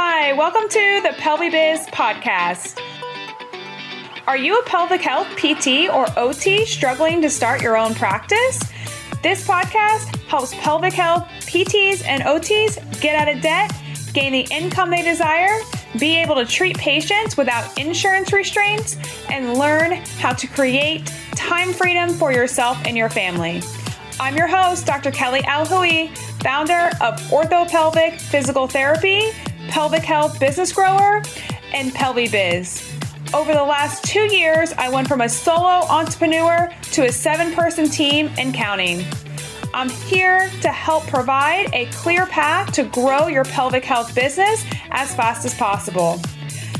Hi, welcome to the PelviBiz podcast. Are you a pelvic health PT or OT struggling to start your own practice? This podcast helps pelvic health PTs and OTs get out of debt, gain the income they desire, be able to treat patients without insurance restraints, and learn how to create time freedom for yourself and your family. I'm your host, Dr. Kelly Alhooie, founder of Orthopelvic Physical Therapy, Pelvic Health Business Grower, and PelviBiz. Over the last two years, I went from a solo entrepreneur to a seven person team and counting. I'm here to help provide a clear path to grow your pelvic health business as fast as possible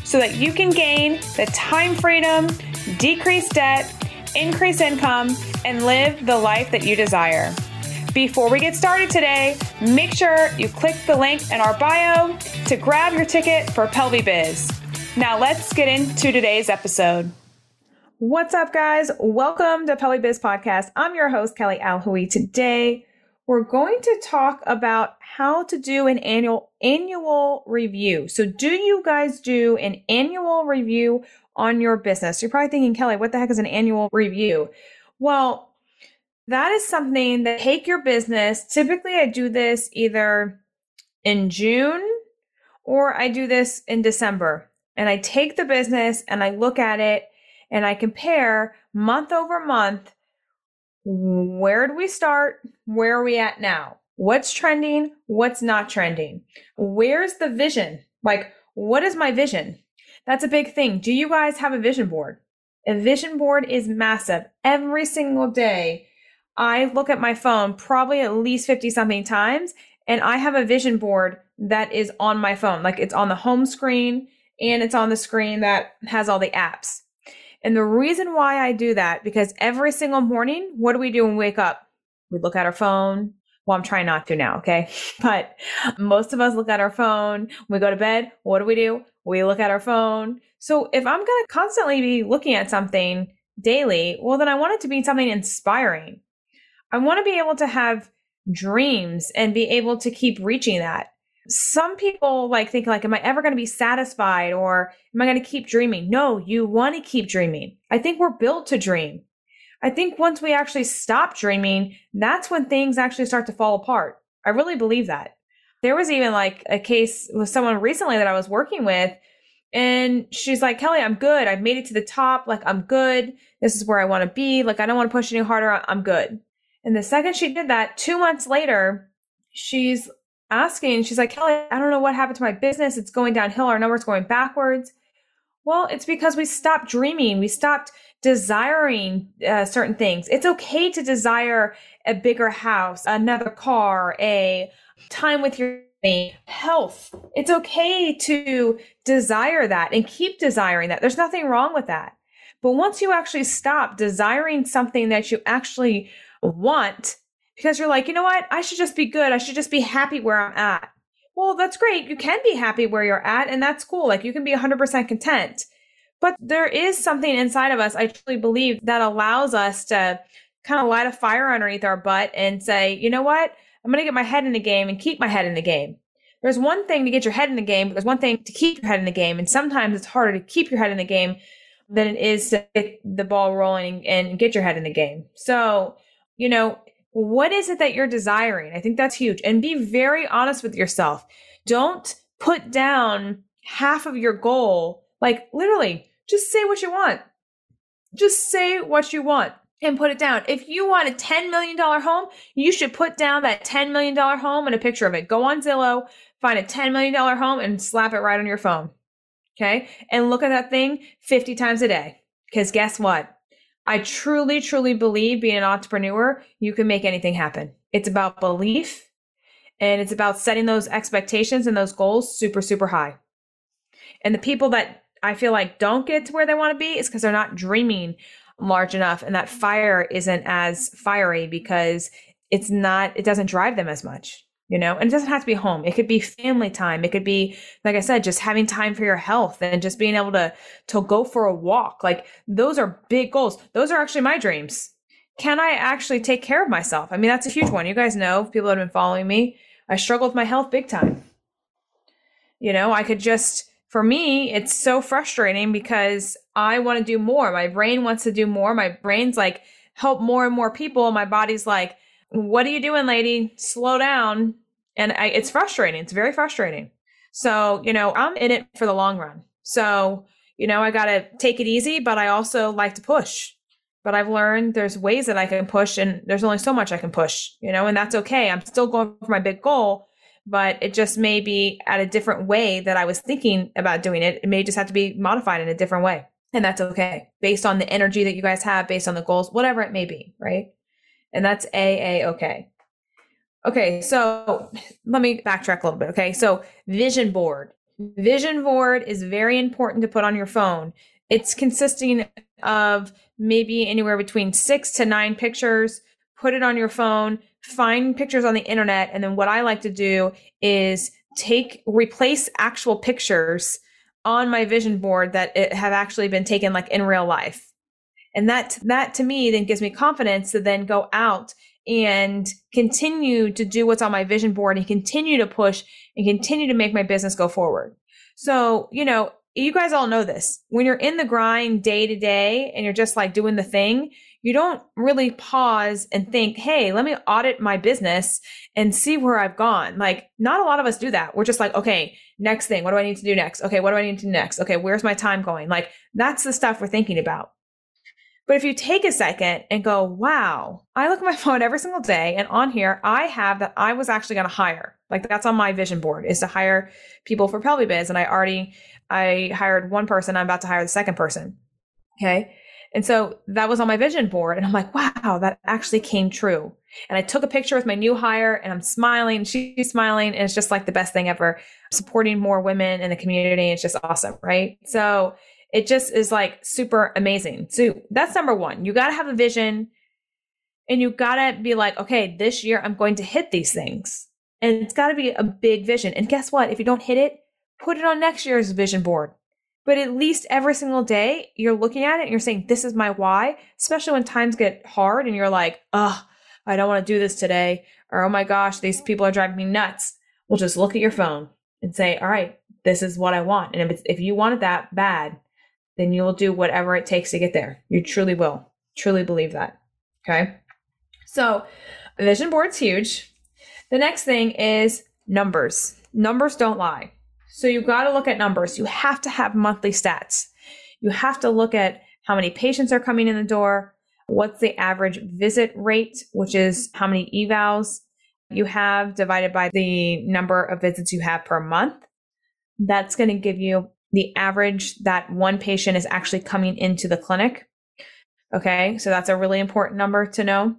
so that you can gain the time freedom, decrease debt, increase income, and live the life that you desire. Before we get started today, make sure you click the link in our bio to grab your ticket for PelviBiz. Now let's get into today's episode. What's up, guys? Welcome to PelviBiz Podcast. I'm your host, Kelly Alhooie. Today, we're going to talk about how to do an annual annual review. So, do you guys do an annual review on your business? You're probably thinking, Kelly, what the heck is an annual review? Well, that is something that take your business. Typically, I do this either in June or I do this in December. And I take the business and I look at it and I compare month over month. Where do we start? Where are we at now? What's trending? What's not trending? Where's the vision? Like, what is my vision? That's a big thing. Do you guys have a vision board? A vision board is massive. Every single day, I look at my phone probably at least 50 something times and I have a vision board that is on my phone. Like it's on the home screen and it's on the screen that has all the apps. And the reason why I do that, because every single morning, what do we do when we wake up? We look at our phone. Well, I'm trying not to now, okay? But most of us look at our phone. We go to bed, what do we do? We look at our phone. So if I'm going to constantly be looking at something daily, well, then I want it to be something inspiring. I want to be able to have dreams and be able to keep reaching that. Some people like think like, am I ever going to be satisfied or am I going to keep dreaming? No, you want to keep dreaming. I think we're built to dream. I think once we actually stop dreaming, that's when things actually start to fall apart. I really believe that. There was even like a case with someone recently that I was working with and she's like, Kelly, I'm good. I've made it to the top. Like, I'm good. This is where I want to be. Like, I don't want to push any harder. I'm good. And the second she did that, two months later, she's asking, she's like, Kelly, I don't know what happened to my business. It's going downhill. Our numbers going backwards. Well, it's because we stopped dreaming. We stopped desiring uh, certain things. It's okay to desire a bigger house, another car, a time with your health. It's okay to desire that and keep desiring that. There's nothing wrong with that. But once you actually stop desiring something that you actually want because you're like, you know what? I should just be good. I should just be happy where I'm at. Well, that's great. You can be happy where you're at, and that's cool. Like you can be 100% content. But there is something inside of us, I truly believe, that allows us to kind of light a fire underneath our butt and say, you know what? I'm going to get my head in the game and keep my head in the game. There's one thing to get your head in the game, but there's one thing to keep your head in the game. And sometimes it's harder to keep your head in the game than it is to get the ball rolling and get your head in the game. So you know, what is it that you're desiring? I think that's huge. And be very honest with yourself. Don't put down half of your goal. Like literally, just say what you want. Just say what you want and put it down. If you want a $10 million home, you should put down that $10 million home and a picture of it. Go on Zillow, find a $10 million home and slap it right on your phone. Okay. And look at that thing 50 times a day. Because guess what? I truly, truly believe being an entrepreneur, you can make anything happen. It's about belief and it's about setting those expectations and those goals super, super high. And the people that I feel like don't get to where they want to be is because they're not dreaming large enough and that fire isn't as fiery because it's not, it doesn't drive them as much you know? And it doesn't have to be home. It could be family time. It could be like i said just having time for your health and just being able to to go for a walk. Like those are big goals. Those are actually my dreams. Can i actually take care of myself? I mean that's a huge one. You guys know people have been following me i struggle with my health big time. You know, I could just, for me, it's so frustrating because I want to do more. My brain wants to do more. My brain's like, help more and more people. My body's like, what are you doing, lady? Slow down. And I, it's frustrating. It's very frustrating. So, you know, I'm in it for the long run. So, you know, I got to take it easy, but I also like to push. But I've learned there's ways that I can push and there's only so much I can push, you know, and that's okay. I'm still going for my big goal, but it just may be at a different way that I was thinking about doing it. It may just have to be modified in a different way. And that's okay based on the energy that you guys have, based on the goals, whatever it may be, right? And that's A A okay. Okay, so let me backtrack a little bit. Okay, so vision board. Vision board is very important to put on your phone. It's consisting of maybe anywhere between six to nine pictures. Put it on your phone, find pictures on the internet. And then what I like to do is take, replace actual pictures on my vision board that have actually been taken like in real life. And that, that to me then gives me confidence to then go out and continue to do what's on my vision board and continue to push and continue to make my business go forward. So, you know, you guys all know this. When you're in the grind day to day and you're just like doing the thing, you don't really pause and think, hey, let me audit my business and see where I've gone. Like, not a lot of us do that. We're just like, okay, next thing. What do I need to do next? Okay, what do I need to do next? Okay, where's my time going? Like, that's the stuff we're thinking about. But if you take a second and go, wow, I look at my phone every single day and on here, I have that I was actually going to hire. Like that's on my vision board is to hire people for PelviBiz. And I already, I hired one person. I'm about to hire the second person. Okay. And so that was on my vision board. And I'm like, wow, that actually came true. And I took a picture with my new hire and I'm smiling. She's smiling. And it's just like the best thing ever. Supporting more women in the community. It's just awesome. Right. So it just is like super amazing. So that's number one. You got to have a vision and you got to be like, okay, this year I'm going to hit these things. And it's got to be a big vision. And guess what? If you don't hit it, put it on next year's vision board. But at least every single day you're looking at it and you're saying, this is my why, especially when times get hard and you're like, oh, I don't want to do this today. Or, oh my gosh, these people are driving me nuts. Well, just look at your phone and say, all right, this is what I want. And if, if you want it that bad, then you'll do whatever it takes to get there. You truly will. Truly believe that. Okay. So, vision board's huge. The next thing is numbers. Numbers don't lie. So, you've got to look at numbers. You have to have monthly stats. You have to look at how many patients are coming in the door, what's the average visit rate, which is how many evals you have divided by the number of visits you have per month. That's going to give you the average that one patient is actually coming into the clinic. Okay, so that's a really important number to know.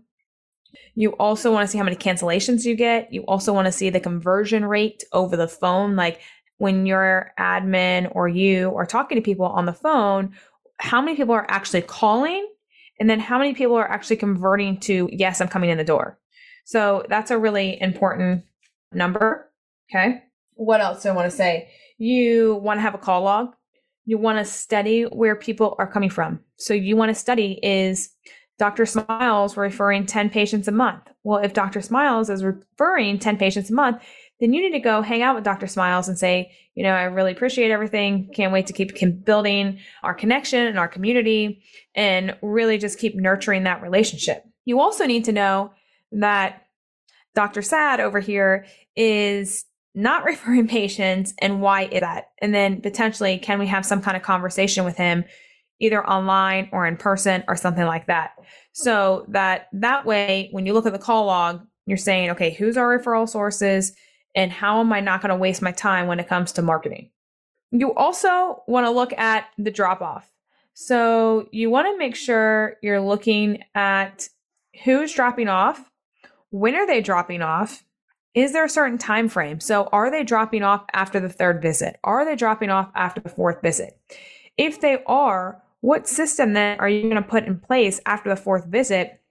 You also want to see how many cancellations you get. You also want to see the conversion rate over the phone. Like when your admin or you are talking to people on the phone, how many people are actually calling? And then how many people are actually converting to, yes, I'm coming in the door. So that's a really important number. Okay. What else do I want to say? You want to have a call log. You want to study where people are coming from. So you want to study is Dr. Smiles referring 10 patients a month. Well, if Dr. Smiles is referring 10 patients a month, then you need to go hang out with Dr. Smiles and say, you know, I really appreciate everything. Can't wait to keep building our connection and our community and really just keep nurturing that relationship. You also need to know that Dr. Sad over here is not referring patients and why is that? And then potentially, can we have some kind of conversation with him, either online or in person or something like that? So that that way, when you look at the call log, you're saying, okay, who's our referral sources and how am I not going to waste my time when it comes to marketing? You also want to look at the drop off. So you want to make sure you're looking at who's dropping off, when are they dropping off, is there a certain time frame? So are they dropping off after the third visit? Are they dropping off after the fourth visit? If they are, what system then are you going to put in place after the fourth visit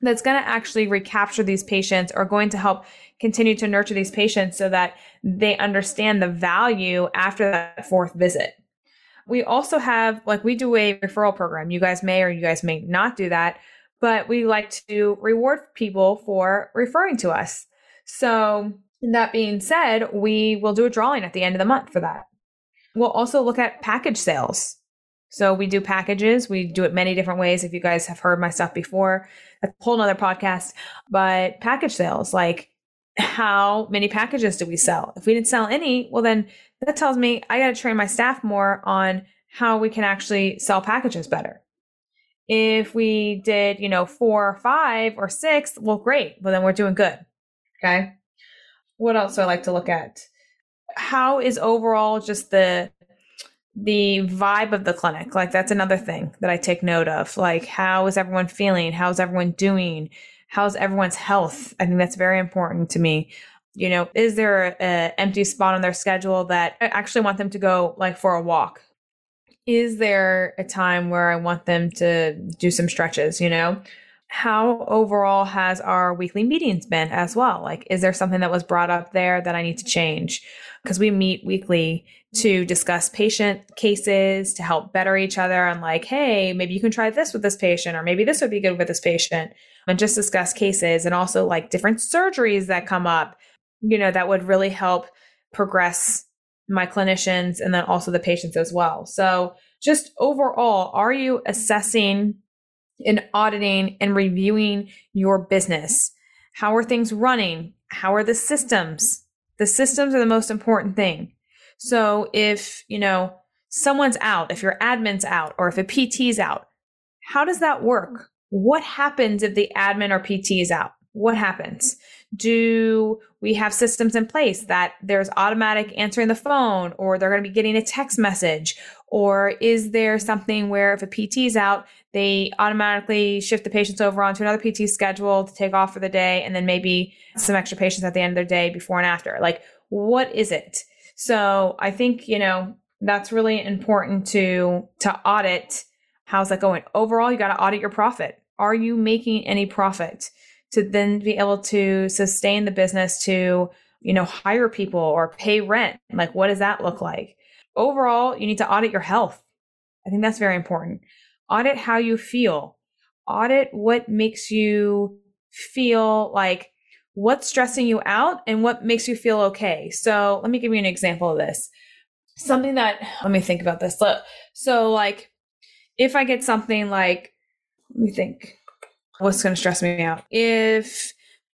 that's going to actually recapture these patients or going to help continue to nurture these patients so that they understand the value after that fourth visit? We also have, like, we do a referral program. You guys may or you guys may not do that, but we like to reward people for referring to us. So that being said, we will do a drawing at the end of the month for that. We'll also look at package sales. So we do packages. We do it many different ways. If you guys have heard my stuff before, that's a whole nother podcast. But package sales, like how many packages do we sell? If we didn't sell any, well then that tells me I got to train my staff more on how we can actually sell packages better. If we did, you know, four or five or six, well, great. Well, then we're doing good. Okay. What else do I like to look at? How is overall just the the vibe of the clinic? Like that's another thing that I take note of. Like how is everyone feeling? How's everyone doing? How's everyone's health? I think that's very important to me. You know, is there an empty spot on their schedule that I actually want them to go like for a walk? Is there a time where I want them to do some stretches, you know? How overall has our weekly meetings been as well? Like, is there something that was brought up there that I need to change? Because we meet weekly to discuss patient cases, to help better each other and like, hey, maybe you can try this with this patient, or maybe this would be good with this patient, and just discuss cases and also like different surgeries that come up, you know, that would really help progress my clinicians and then also the patients as well. So, just overall, are you assessing and auditing and reviewing your business? How are things running? How are the systems? The systems are the most important thing. So, if, you know, someone's out, if your admin's out, or if a PT's out, how does that work? What happens if the admin or PT is out? What happens? Do we have systems in place that there's automatic answering the phone or they're going to be getting a text message? Or is there something where if a PT is out, they automatically shift the patients over onto another PT schedule to take off for the day and then maybe some extra patients at the end of their day before and after? Like, what is it? So I think, you know, that's really important to to audit how's that going. Overall, you got to audit your profit. Are you making any profit? To then be able to sustain the business to, you know, hire people or pay rent. Like, what does that look like? Overall, you need to audit your health. I think that's very important. Audit how you feel. Audit what makes you feel like what's stressing you out and what makes you feel okay. So let me give you an example of this. Something that, let me think about this. So, like, if I get something like, let me think, what's going to stress me out. If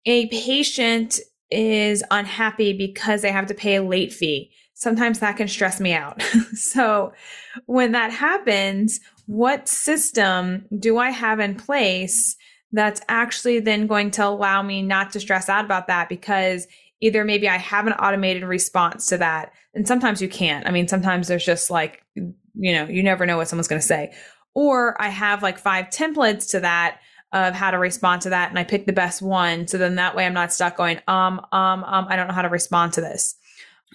a patient is unhappy because they have to pay a late fee, sometimes that can stress me out. so when that happens, what system do I have in place that's actually then going to allow me not to stress out about that because either maybe I have an automated response to that. And sometimes you can't. I mean, sometimes there's just like, you know, you never know what someone's going to say. Or I have like five templates to that of how to respond to that and I pick the best one. So then that way I'm not stuck going, um, um, um, I don't know how to respond to this.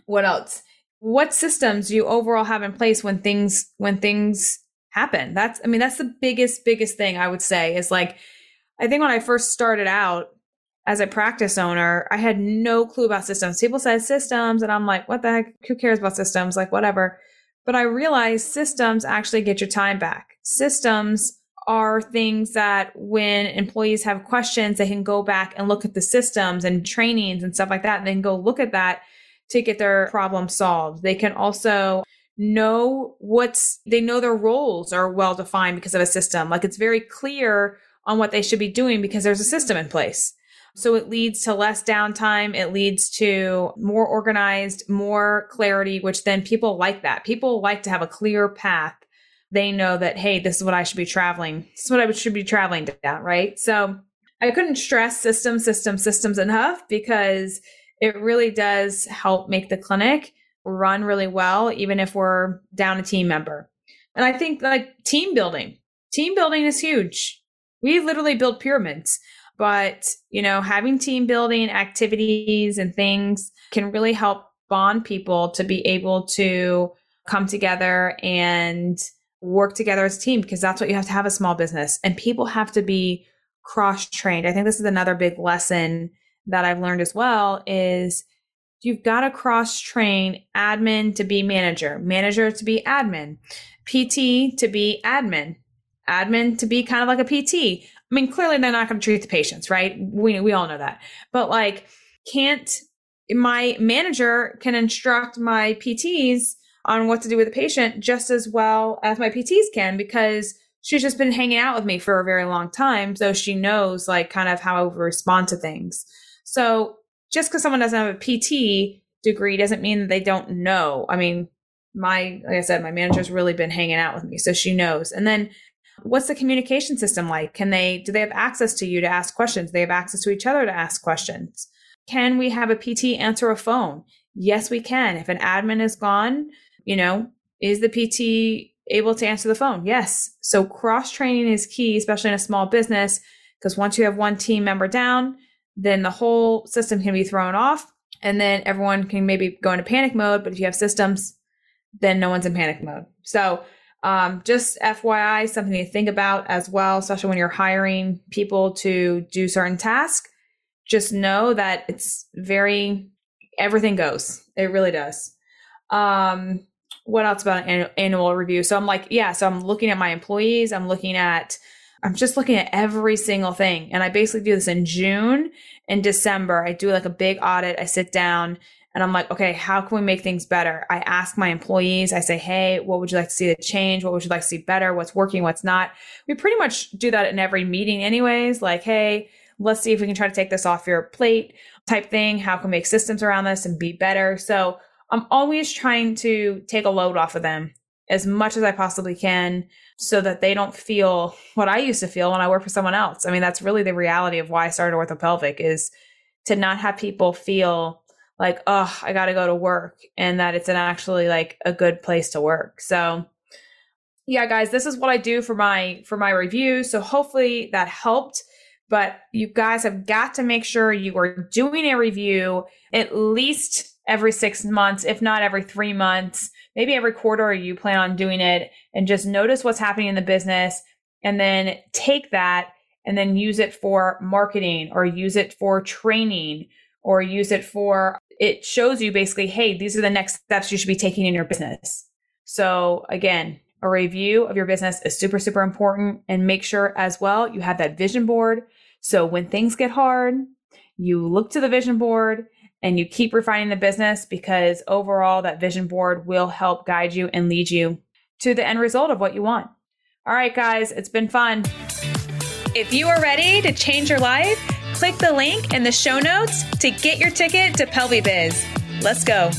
What else? What systems do you overall have in place when things when things happen? That's I mean, that's the biggest, biggest thing I would say is like I think when I first started out as a practice owner, I had no clue about systems. People said systems, and I'm like, what the heck? Who cares about systems? Like, whatever. But I realized systems actually get your time back. Systems are things that when employees have questions, they can go back and look at the systems and trainings and stuff like that, and then go look at that to get their problem solved. They can also know what's, they know their roles are well defined because of a system. Like it's very clear on what they should be doing because there's a system in place. So it leads to less downtime. It leads to more organized, more clarity, which then people like that. People like to have a clear path they know that, hey, this is what I should be traveling. This is what I should be traveling down, right? So I couldn't stress system, system, systems enough because it really does help make the clinic run really well, even if we're down a team member. And I think like team building, team building is huge. We literally build pyramids, but you know, having team building activities and things can really help bond people to be able to come together and work together as a team because that's what you have to have a small business and people have to be cross trained. I think this is another big lesson that I've learned as well is you've got to cross train admin to be manager, manager to be admin, PT to be admin, admin to be kind of like a PT. I mean, clearly they're not going to treat the patients, right? We we all know that. But like can't my manager can instruct my PTs on what to do with the patient just as well as my PTs can because she's just been hanging out with me for a very long time. So she knows like kind of how I respond to things. So just because someone doesn't have a PT degree doesn't mean that they don't know. I mean, my, like I said, my manager's really been hanging out with me. So she knows. And then what's the communication system like? Can they, do they have access to you to ask questions? Do they have access to each other to ask questions. Can we have a PT answer a phone? Yes, we can. If an admin is gone, you know, is the PT able to answer the phone? Yes. So cross training is key, especially in a small business, because once you have one team member down, then the whole system can be thrown off and then everyone can maybe go into panic mode. But if you have systems, then no one's in panic mode. So um, just FYI, something to think about as well, especially when you're hiring people to do certain tasks. Just know that it's very, everything goes. It really does. Um, what else about an annual review? So I'm like, yeah, so I'm looking at my employees, I'm looking at, I'm just looking at every single thing. And I basically do this in June and December. I do like a big audit. I sit down and I'm like, okay, how can we make things better? I ask my employees, I say, hey, what would you like to see the change? What would you like to see better? What's working? What's not? We pretty much do that in every meeting, anyways. Like, hey, let's see if we can try to take this off your plate type thing. How can we make systems around this and be better? So I'm always trying to take a load off of them as much as I possibly can so that they don't feel what I used to feel when I worked for someone else. I mean, that's really the reality of why I started orthopelvic is to not have people feel like, oh, I got to go to work and that it's an actually like a good place to work. So yeah, guys, this is what I do for my for my review. So hopefully that helped. But you guys have got to make sure you are doing a review at least every six months, if not every three months, maybe every quarter you plan on doing it and just notice what's happening in the business and then take that and then use it for marketing or use it for training or use it for it shows you basically, hey, these are the next steps you should be taking in your business. So again, a review of your business is super, super important. And make sure as well you have that vision board. So when things get hard, you look to the vision board and you keep refining the business because overall that vision board will help guide you and lead you to the end result of what you want. All right, guys, it's been fun. If you are ready to change your life, click the link in the show notes to get your ticket to PelviBiz. Let's go.